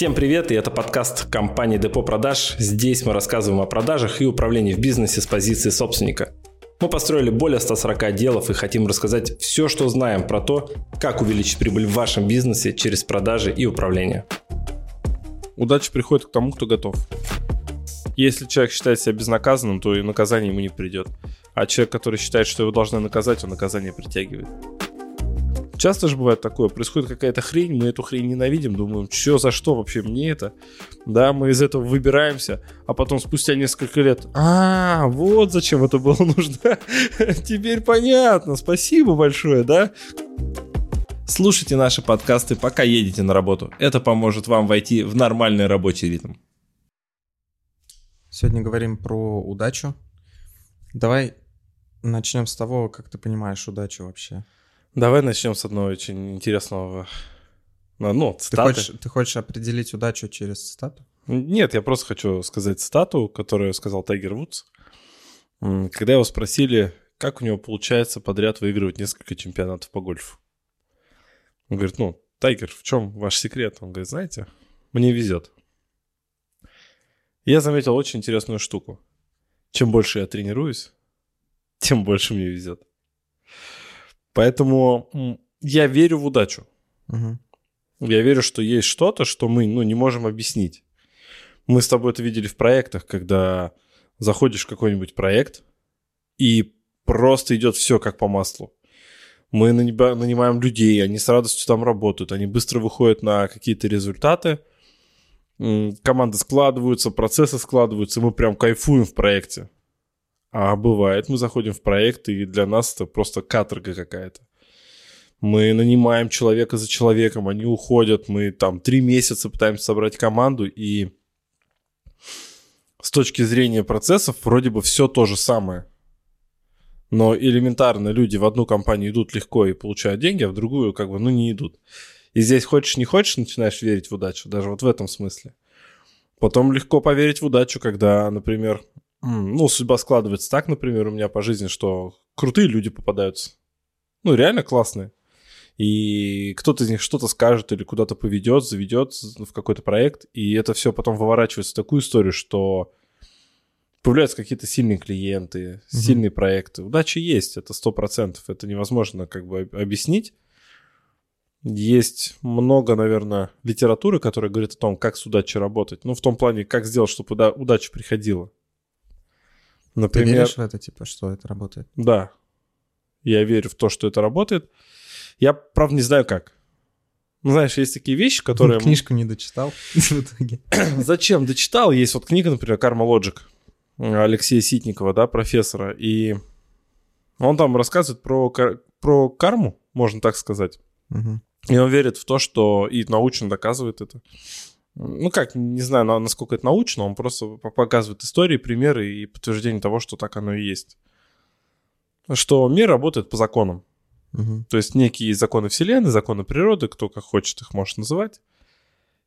Всем привет, и это подкаст компании Депо Продаж. Здесь мы рассказываем о продажах и управлении в бизнесе с позиции собственника. Мы построили более 140 отделов и хотим рассказать все, что знаем про то, как увеличить прибыль в вашем бизнесе через продажи и управление. Удача приходит к тому, кто готов. Если человек считает себя безнаказанным, то и наказание ему не придет. А человек, который считает, что его должны наказать, он наказание притягивает. Часто же бывает такое, происходит какая-то хрень, мы эту хрень ненавидим, думаем, что за что вообще мне это? Да, мы из этого выбираемся, а потом спустя несколько лет, а, вот зачем это было нужно. Теперь понятно, спасибо большое, да? Слушайте наши подкасты, пока едете на работу. Это поможет вам войти в нормальный рабочий ритм. Сегодня говорим про удачу. Давай начнем с того, как ты понимаешь удачу вообще. Давай начнем с одного очень интересного. Ну, цитаты. Ты хочешь, ты хочешь определить удачу через цитату? Нет, я просто хочу сказать цитату, которую сказал Тайгер Вудс. Когда его спросили, как у него получается подряд выигрывать несколько чемпионатов по гольфу. Он говорит, ну, Тайгер, в чем ваш секрет? Он говорит, знаете, мне везет. Я заметил очень интересную штуку. Чем больше я тренируюсь, тем больше мне везет. Поэтому я верю в удачу. Угу. Я верю, что есть что-то, что мы ну, не можем объяснить. Мы с тобой это видели в проектах, когда заходишь в какой-нибудь проект, и просто идет все как по маслу. Мы нанимаем людей, они с радостью там работают, они быстро выходят на какие-то результаты, команды складываются, процессы складываются, мы прям кайфуем в проекте. А бывает, мы заходим в проект, и для нас это просто каторга какая-то. Мы нанимаем человека за человеком, они уходят, мы там три месяца пытаемся собрать команду, и с точки зрения процессов вроде бы все то же самое. Но элементарно люди в одну компанию идут легко и получают деньги, а в другую как бы ну не идут. И здесь хочешь не хочешь, начинаешь верить в удачу, даже вот в этом смысле. Потом легко поверить в удачу, когда, например, ну, судьба складывается так, например, у меня по жизни, что крутые люди попадаются. Ну, реально классные. И кто-то из них что-то скажет или куда-то поведет, заведет в какой-то проект, и это все потом выворачивается в такую историю, что появляются какие-то сильные клиенты, угу. сильные проекты. Удача есть, это сто процентов, это невозможно как бы объяснить. Есть много, наверное, литературы, которая говорит о том, как с удачей работать. Ну, в том плане, как сделать, чтобы удача приходила. Например, Ты веришь в это, типа, что это работает? Да. Я верю в то, что это работает. Я, правда, не знаю как. Ну, знаешь, есть такие вещи, которые... Ну, книжку не дочитал в итоге. Зачем? Дочитал. Есть вот книга, например, «Карма Лоджик» Алексея Ситникова, да, профессора. И он там рассказывает про, про карму, можно так сказать. Угу. И он верит в то, что и научно доказывает это, ну как, не знаю, насколько это научно, он просто показывает истории, примеры и подтверждение того, что так оно и есть. Что мир работает по законам. Угу. То есть некие законы Вселенной, законы природы, кто как хочет их может называть.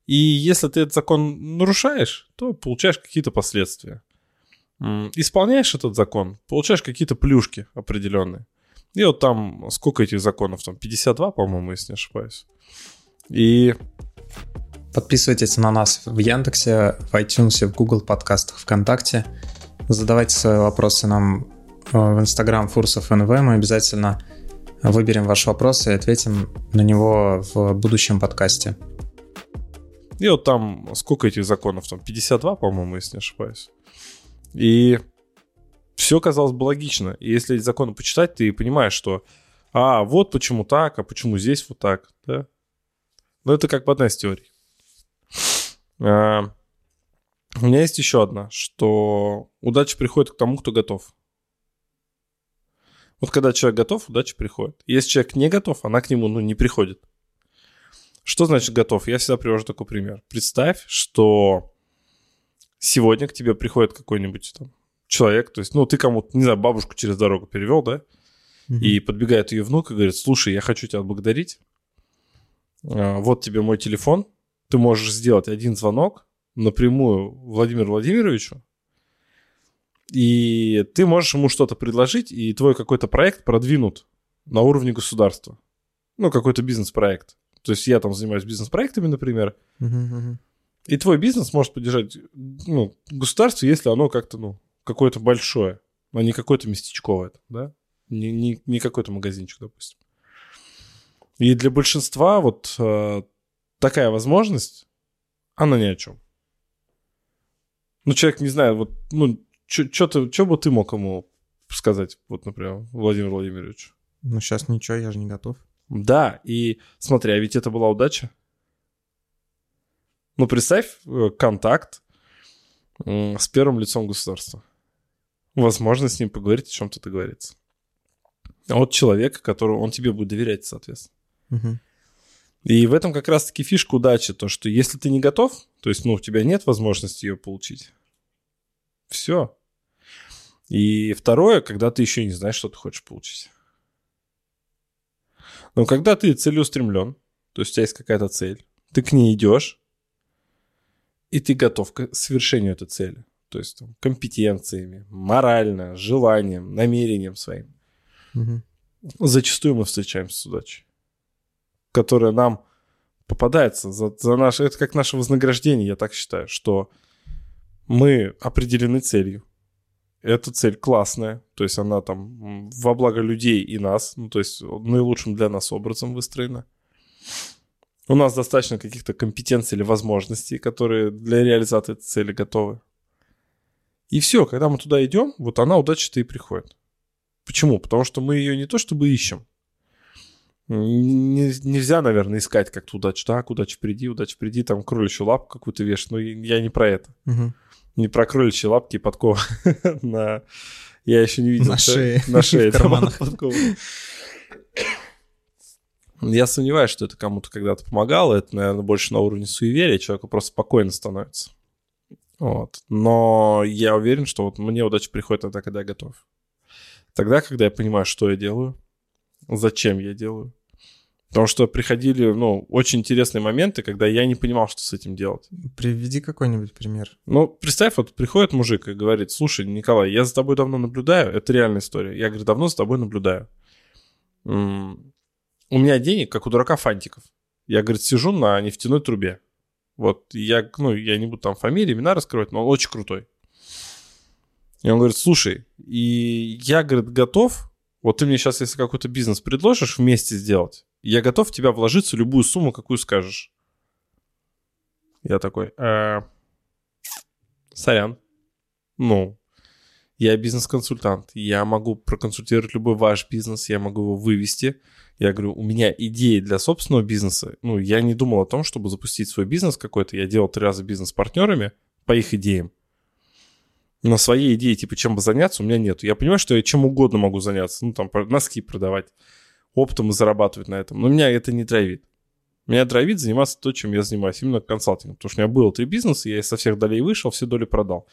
И если ты этот закон нарушаешь, то получаешь какие-то последствия. Исполняешь этот закон, получаешь какие-то плюшки определенные. И вот там, сколько этих законов? Там 52, по-моему, если не ошибаюсь. И Подписывайтесь на нас в Яндексе, в iTunes, в Google подкастах, ВКонтакте. Задавайте свои вопросы нам э, в Instagram Фурсов НВ. Мы обязательно выберем ваш вопрос и ответим на него в будущем подкасте. И вот там сколько этих законов? Там 52, по-моему, если не ошибаюсь. И все казалось бы логично. И если эти законы почитать, ты понимаешь, что а, вот почему так, а почему здесь вот так, да? Но это как бы одна из теорий. А, у меня есть еще одна, что удача приходит к тому, кто готов. Вот когда человек готов, удача приходит. Если человек не готов, она к нему ну, не приходит. Что значит готов? Я всегда привожу такой пример. Представь, что сегодня к тебе приходит какой-нибудь там человек, то есть, ну, ты кому-то, не знаю, бабушку через дорогу перевел, да, mm-hmm. и подбегает ее внук и говорит, слушай, я хочу тебя отблагодарить, а, вот тебе мой телефон, ты можешь сделать один звонок напрямую Владимиру Владимировичу, и ты можешь ему что-то предложить, и твой какой-то проект продвинут на уровне государства. Ну, какой-то бизнес-проект. То есть я там занимаюсь бизнес-проектами, например. Uh-huh, И твой бизнес может поддержать ну, государство, если оно как-то, ну, какое-то большое, а не какое-то местечковое, да? Не, не, не какой-то магазинчик, допустим. И для большинства вот э, такая возможность, она ни о чем. Ну, человек не знает, вот, ну, что бы ты мог ему сказать, вот, например, Владимир Владимирович? Ну, сейчас ничего, я же не готов. Да, и смотри, а ведь это была удача. Ну, представь э, контакт с первым лицом государства. Возможно с ним поговорить, о чем-то договориться. А от человека, которого он тебе будет доверять, соответственно. Угу. И в этом как раз-таки фишка удачи, то, что если ты не готов, то есть, ну, у тебя нет возможности ее получить, все. И второе, когда ты еще не знаешь, что ты хочешь получить. Но когда ты целеустремлен, то есть у тебя есть какая-то цель, ты к ней идешь, и ты готов к совершению этой цели. То есть там, компетенциями, морально, желанием, намерением своим. Угу. Зачастую мы встречаемся с удачей, которая нам попадается за, за наше... Это как наше вознаграждение, я так считаю, что мы определены целью. Эта цель классная, то есть она там во благо людей и нас, ну, то есть наилучшим для нас образом выстроена у нас достаточно каких-то компетенций или возможностей, которые для реализации этой цели готовы. И все, когда мы туда идем, вот она удача-то и приходит. Почему? Потому что мы ее не то чтобы ищем. Нельзя, наверное, искать как-то удачу. Так, удача впереди, удача впереди, там кроличью лапку какую-то вешать. Но я не про это. Угу. Не про кроличьи лапки и подковы на... Я еще не видел. На шее. На шее. В карманах. Я сомневаюсь, что это кому-то когда-то помогало. Это, наверное, больше на уровне суеверия. Человеку просто спокойно становится. Вот. Но я уверен, что вот мне удача приходит тогда, когда я готов. Тогда, когда я понимаю, что я делаю, зачем я делаю. Потому что приходили, ну, очень интересные моменты, когда я не понимал, что с этим делать. Приведи какой-нибудь пример. Ну, представь, вот приходит мужик и говорит, слушай, Николай, я за тобой давно наблюдаю, это реальная история. Я, говорю, давно за тобой наблюдаю у меня денег, как у дурака фантиков. Я, говорит, сижу на нефтяной трубе. Вот, я, ну, я не буду там фамилии, имена раскрывать, но он очень крутой. И он говорит, слушай, и я, говорит, готов, вот ты мне сейчас, если какой-то бизнес предложишь вместе сделать, я готов в тебя вложиться любую сумму, какую скажешь. Я такой, э, сорян. Ну, я бизнес-консультант, я могу проконсультировать любой ваш бизнес, я могу его вывести, я говорю, у меня идеи для собственного бизнеса. Ну, я не думал о том, чтобы запустить свой бизнес какой-то. Я делал три раза бизнес с партнерами по их идеям. Но своей идеи, типа, чем бы заняться, у меня нет. Я понимаю, что я чем угодно могу заняться. Ну, там, носки продавать, оптом и зарабатывать на этом. Но меня это не драйвит. Меня драйвит заниматься то, чем я занимаюсь, именно консалтингом. Потому что у меня было три бизнеса, я со всех долей вышел, все доли продал.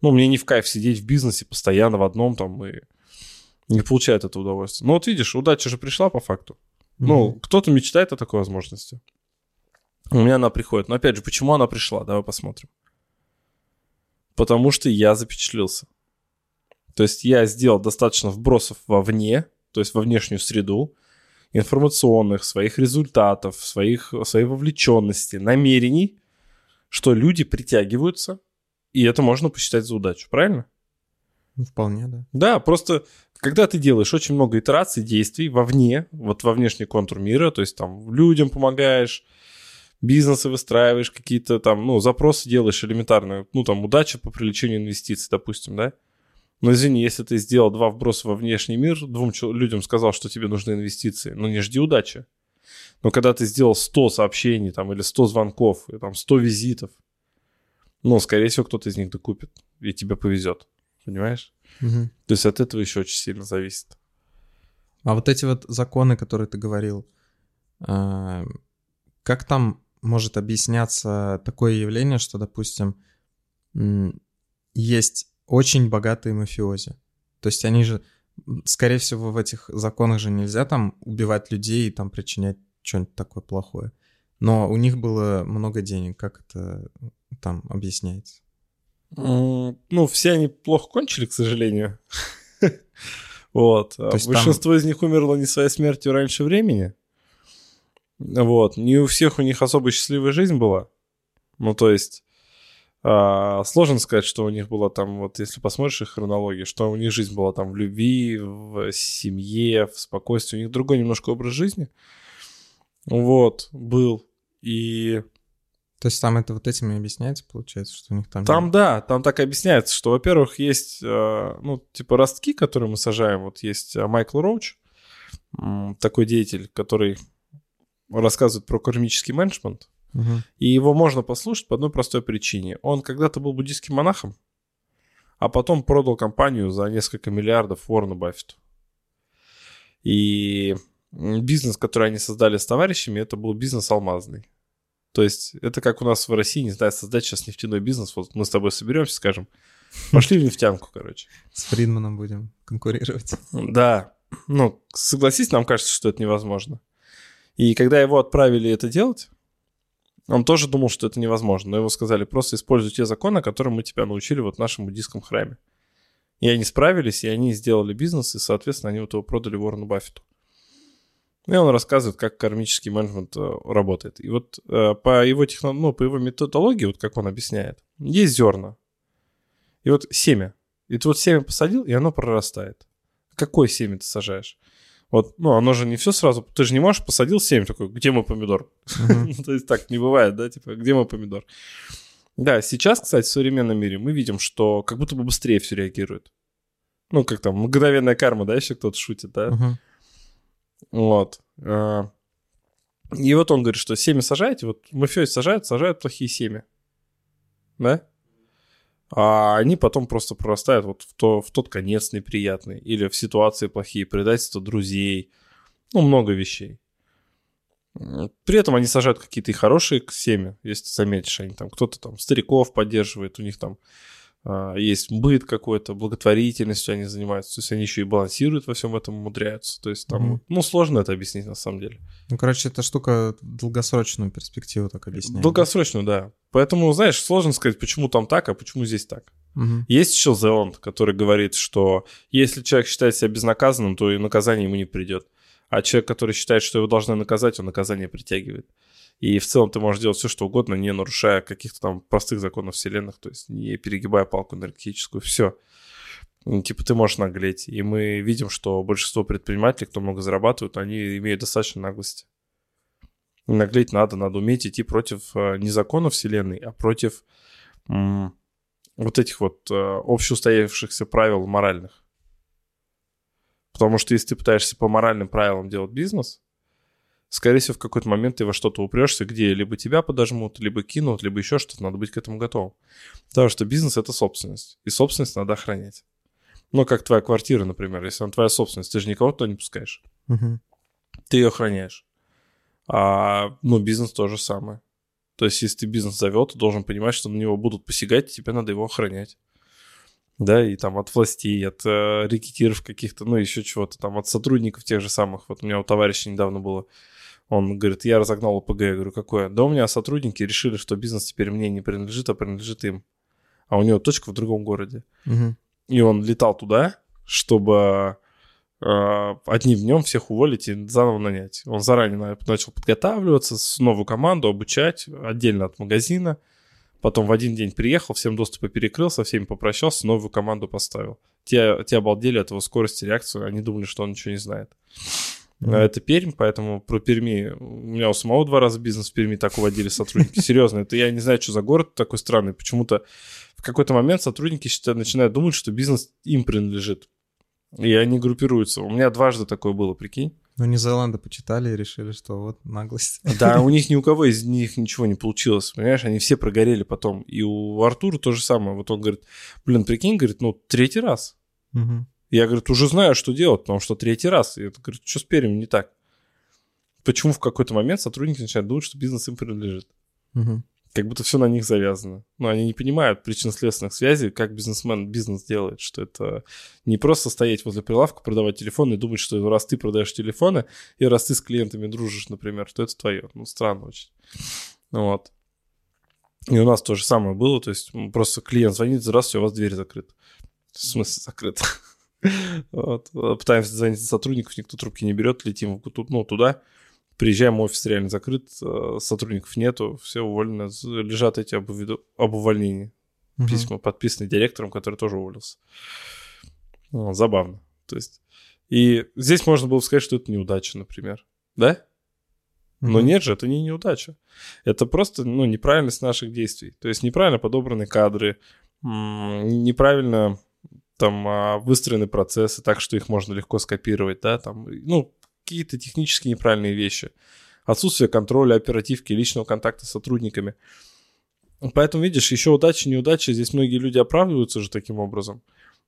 Ну, мне не в кайф сидеть в бизнесе постоянно в одном там и не получает это удовольствие. Ну вот видишь, удача же пришла по факту. Mm-hmm. Ну, кто-то мечтает о такой возможности. У меня она приходит. Но опять же, почему она пришла? Давай посмотрим. Потому что я запечатлился. То есть я сделал достаточно вбросов вовне, то есть во внешнюю среду, информационных, своих результатов, своих, своей вовлеченности, намерений, что люди притягиваются, и это можно посчитать за удачу, правильно? Ну, вполне, да. Да, просто когда ты делаешь очень много итераций, действий вовне, вот во внешний контур мира, то есть там людям помогаешь, бизнесы выстраиваешь, какие-то там, ну, запросы делаешь элементарно, ну, там, удача по привлечению инвестиций, допустим, да? Но извини, если ты сделал два вброса во внешний мир, двум людям сказал, что тебе нужны инвестиции, ну, не жди удачи. Но когда ты сделал 100 сообщений там, или 100 звонков, и, там, 100 визитов, ну, скорее всего, кто-то из них докупит, и тебе повезет. Понимаешь? Угу. То есть от этого еще очень сильно зависит. А вот эти вот законы, которые ты говорил, а, как там может объясняться такое явление, что, допустим, есть очень богатые мафиози. То есть они же, скорее всего, в этих законах же нельзя там убивать людей и там причинять что-нибудь такое плохое. Но у них было много денег. Как это там объясняется? Ну, все они плохо кончили, к сожалению. Вот. Большинство из них умерло не своей смертью раньше времени. Вот. Не у всех у них особо счастливая жизнь была. Ну, то есть, а, сложно сказать, что у них было там, вот если посмотришь их хронологию, что у них жизнь была там в любви, в семье, в спокойствии. У них другой немножко образ жизни. Вот, был. И то есть там это вот этим и объясняется, получается, что у них там... Там, да, там так и объясняется, что, во-первых, есть, э, ну, типа ростки, которые мы сажаем. Вот есть э, Майкл Роуч, такой деятель, который рассказывает про кармический менеджмент. Угу. И его можно послушать по одной простой причине. Он когда-то был буддийским монахом, а потом продал компанию за несколько миллиардов Уоррену Баффету. И бизнес, который они создали с товарищами, это был бизнес алмазный. То есть это как у нас в России, не знаю, создать сейчас нефтяной бизнес. Вот мы с тобой соберемся, скажем, пошли в нефтянку, короче. С Фридманом будем конкурировать. Да. Ну, согласись, нам кажется, что это невозможно. И когда его отправили это делать, он тоже думал, что это невозможно. Но его сказали, просто используй те законы, которым мы тебя научили вот в нашем буддийском храме. И они справились, и они сделали бизнес, и, соответственно, они вот его продали Уоррену Баффету. И он рассказывает, как кармический менеджмент э, работает. И вот э, по его техно... ну, по его методологии, вот как он объясняет, есть зерна. И вот семя. И ты вот семя посадил, и оно прорастает. Какое семя ты сажаешь? Вот, ну, оно же не все сразу. Ты же не можешь посадил семя такой, где мой помидор? То есть так не бывает, да, типа, где мой помидор? Да, сейчас, кстати, в современном мире мы видим, что как будто бы быстрее все реагирует. Ну, как там, мгновенная карма, да, еще кто-то шутит, да? Вот. А, и вот он говорит, что семя сажаете, вот мафиози сажают, сажают плохие семя. Да? А они потом просто прорастают вот в, то, в тот конец неприятный. Или в ситуации плохие, предательство друзей. Ну, много вещей. При этом они сажают какие-то и хорошие семя, если заметишь, они там, кто-то там стариков поддерживает, у них там а, есть быт какой-то, благотворительностью они занимаются, то есть они еще и балансируют во всем этом, умудряются, то есть там, mm-hmm. ну, сложно это объяснить на самом деле. Ну, короче, эта штука долгосрочную перспективу так объясняет. Долгосрочную, да. Поэтому, знаешь, сложно сказать, почему там так, а почему здесь так. Угу. Есть еще Зеланд, который говорит, что если человек считает себя безнаказанным, то и наказание ему не придет. А человек, который считает, что его должны наказать, он наказание притягивает. И в целом ты можешь делать все, что угодно, не нарушая каких-то там простых законов вселенных, то есть не перегибая палку энергетическую. Все. Ну, типа ты можешь наглеть. И мы видим, что большинство предпринимателей, кто много зарабатывают, они имеют достаточно наглости. И наглеть надо, надо уметь идти против э, не законов вселенной, а против вот этих вот э, общеустоявшихся правил моральных. Потому что если ты пытаешься по моральным правилам делать бизнес, скорее всего, в какой-то момент ты во что-то упрешься, где либо тебя подожмут, либо кинут, либо еще что-то, надо быть к этому готовым. Потому что бизнес — это собственность, и собственность надо охранять. Ну, как твоя квартира, например, если она твоя собственность, ты же никого туда не пускаешь. Угу. Ты ее охраняешь. А, ну, бизнес то же самое. То есть, если ты бизнес завел, ты должен понимать, что на него будут посягать, тебе надо его охранять. Да, и там от властей, от э, рекетиров каких-то, ну, еще чего-то там, от сотрудников тех же самых. Вот у меня у товарища недавно было он говорит, я разогнал ОПГ. Я говорю, какое? Да у меня сотрудники решили, что бизнес теперь мне не принадлежит, а принадлежит им. А у него точка в другом городе. Угу. И он летал туда, чтобы одним днем всех уволить и заново нанять. Он заранее начал подготавливаться, новую команду обучать отдельно от магазина. Потом в один день приехал, всем доступы перекрыл, со всеми попрощался, новую команду поставил. Те, те обалдели от его скорости реакции, они думали, что он ничего не знает. Mm-hmm. Это Пермь, поэтому про Перми... У меня у самого два раза бизнес в Перми так уводили сотрудники. Серьезно, это я не знаю, что за город такой странный. Почему-то в какой-то момент сотрудники начинают думать, что бизнес им принадлежит. И они группируются. У меня дважды такое было, прикинь. Ну, Нидерланды почитали и решили, что вот наглость. Да, у них ни у кого из них ничего не получилось, понимаешь? Они все прогорели потом. И у Артура то же самое. Вот он говорит, блин, прикинь, говорит, ну, третий раз. Угу. Я, говорит, уже знаю, что делать, потому что третий раз. И я говорю, что с Пермем не так? Почему в какой-то момент сотрудники начинают думать, что бизнес им принадлежит? Угу. Как будто все на них завязано. Но они не понимают причинно-следственных связей, как бизнесмен бизнес делает, что это не просто стоять возле прилавка, продавать телефоны и думать, что раз ты продаешь телефоны, и раз ты с клиентами дружишь, например, то это твое. Ну, странно очень. Вот. И у нас то же самое было, то есть просто клиент звонит, здравствуйте, у вас дверь закрыта. В смысле закрыта? Вот. Пытаемся звонить сотрудников, никто трубки не берет, летим ну, туда. Приезжаем, офис реально закрыт, э, сотрудников нету, все уволены, лежат эти об, об увольнении. Угу. Письма подписаны директором, который тоже уволился. Ну, забавно. То есть, и здесь можно было сказать, что это неудача, например. Да? Но нет же, это не неудача. Это просто ну, неправильность наших действий. То есть неправильно подобраны кадры, неправильно там а, выстроены процессы так, что их можно легко скопировать, да, там, ну, какие-то технически неправильные вещи. Отсутствие контроля, оперативки, личного контакта с сотрудниками. Поэтому, видишь, еще удача, неудача, здесь многие люди оправдываются же таким образом.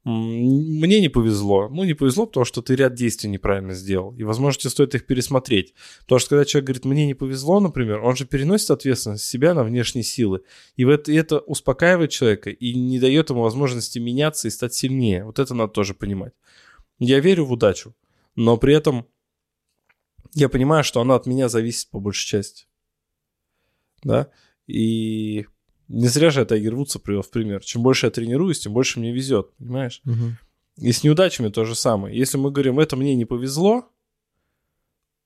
Мне не повезло. Ну, не повезло, потому что ты ряд действий неправильно сделал. И, возможно, тебе стоит их пересмотреть. Потому что когда человек говорит, мне не повезло, например, он же переносит ответственность себя на внешние силы. И это, и это успокаивает человека и не дает ему возможности меняться и стать сильнее. Вот это надо тоже понимать. Я верю в удачу, но при этом я понимаю, что она от меня зависит по большей части. Да? И не зря же я Тайгер Вудса привел в пример. Чем больше я тренируюсь, тем больше мне везет, понимаешь? Угу. И с неудачами то же самое. Если мы говорим, это мне не повезло,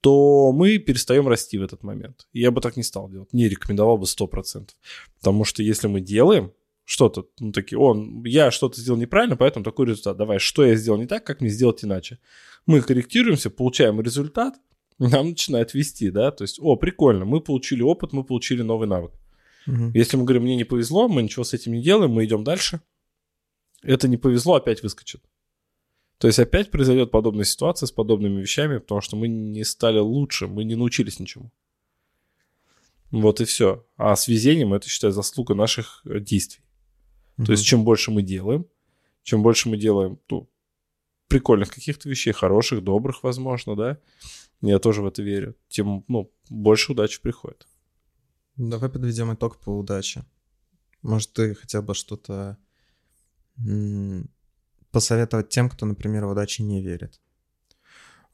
то мы перестаем расти в этот момент. И я бы так не стал делать. Не рекомендовал бы 100%. Потому что если мы делаем что-то, ну, такие, он, я что-то сделал неправильно, поэтому такой результат. Давай, что я сделал не так, как мне сделать иначе? Мы корректируемся, получаем результат, нам начинает вести, да, то есть, о, прикольно, мы получили опыт, мы получили новый навык. Угу. Если мы говорим, мне не повезло, мы ничего с этим не делаем, мы идем дальше, это не повезло, опять выскочит. То есть опять произойдет подобная ситуация с подобными вещами, потому что мы не стали лучше, мы не научились ничему. Вот и все. А с везением это, считаю, заслуга наших э, действий. mm То есть чем больше мы делаем, чем больше мы делаем ну, прикольных каких-то вещей, хороших, добрых, возможно, да, я тоже в это верю, тем ну, больше удачи приходит. Давай подведем итог по удаче. Может, ты хотя бы что-то посоветовать тем, кто, например, в удачу не верит?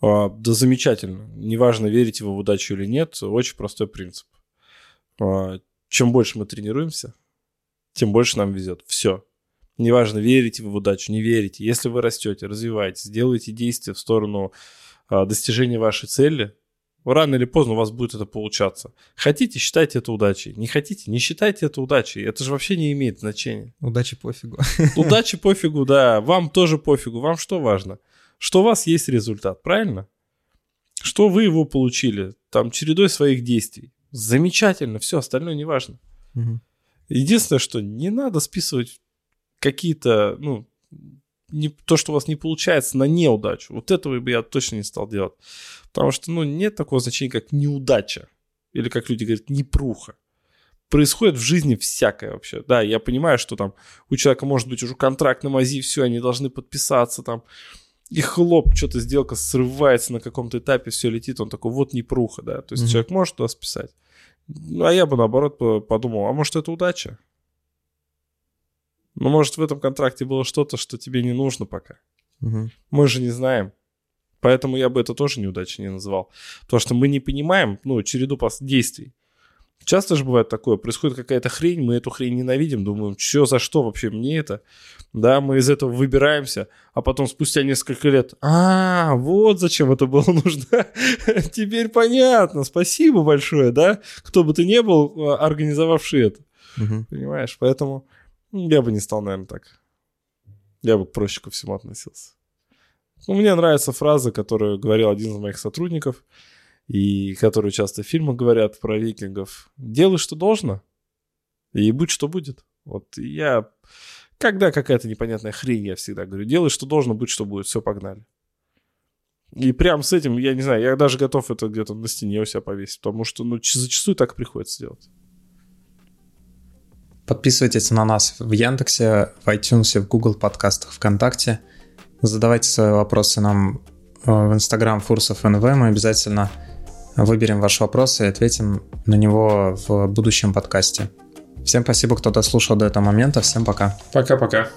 А, да замечательно. Неважно, верите вы в удачу или нет, очень простой принцип. А, чем больше мы тренируемся, тем больше нам везет. Все. Неважно, верите вы в удачу, не верите. Если вы растете, развиваетесь, делаете действия в сторону а, достижения вашей цели, рано или поздно у вас будет это получаться. Хотите, считайте это удачей. Не хотите, не считайте это удачей. Это же вообще не имеет значения. Удачи пофигу. Удачи пофигу, да. Вам тоже пофигу. Вам что важно? Что у вас есть результат, правильно? Что вы его получили, там, чередой своих действий. Замечательно, все, остальное не важно. Угу. Единственное, что не надо списывать какие-то, ну, не, то, что у вас не получается, на неудачу. Вот этого бы я точно не стал делать. Потому что, ну, нет такого значения, как неудача. Или, как люди говорят, непруха. Происходит в жизни всякое вообще. Да, я понимаю, что там у человека может быть уже контракт на мази, все, они должны подписаться там. И хлоп, что-то сделка срывается на каком-то этапе, все летит, он такой, вот непруха, да. То есть mm-hmm. человек может туда списать. Ну, а я бы наоборот подумал, а может это удача? Ну, может в этом контракте было что-то, что тебе не нужно пока. Угу. Мы же не знаем. Поэтому я бы это тоже неудачей не называл. Потому что мы не понимаем, ну, череду действий. Часто же бывает такое, происходит какая-то хрень, мы эту хрень ненавидим, думаем, что за что вообще мне это? Да, мы из этого выбираемся, а потом спустя несколько лет, а, вот зачем это было нужно. Теперь понятно, спасибо большое, да, кто бы ты ни был, а, организовавший это. Понимаешь, поэтому я бы не стал, наверное, так. Я бы проще ко всему относился. Ну, мне нравится фраза, которую говорил один из моих сотрудников, и которую часто в фильмах говорят про викингов. Делай, что должно, и будь, что будет. Вот я... Когда какая-то непонятная хрень, я всегда говорю, делай, что должно, будь, что будет, все, погнали. И прям с этим, я не знаю, я даже готов это где-то на стене у себя повесить, потому что, ну, зачастую так приходится делать. Подписывайтесь на нас в Яндексе, в iTunes, в Google подкастах, ВКонтакте – Задавайте свои вопросы нам э, в Instagram Фурсов НВ. Мы обязательно выберем ваш вопрос и ответим на него в будущем подкасте. Всем спасибо, кто дослушал до этого момента. Всем пока. Пока-пока.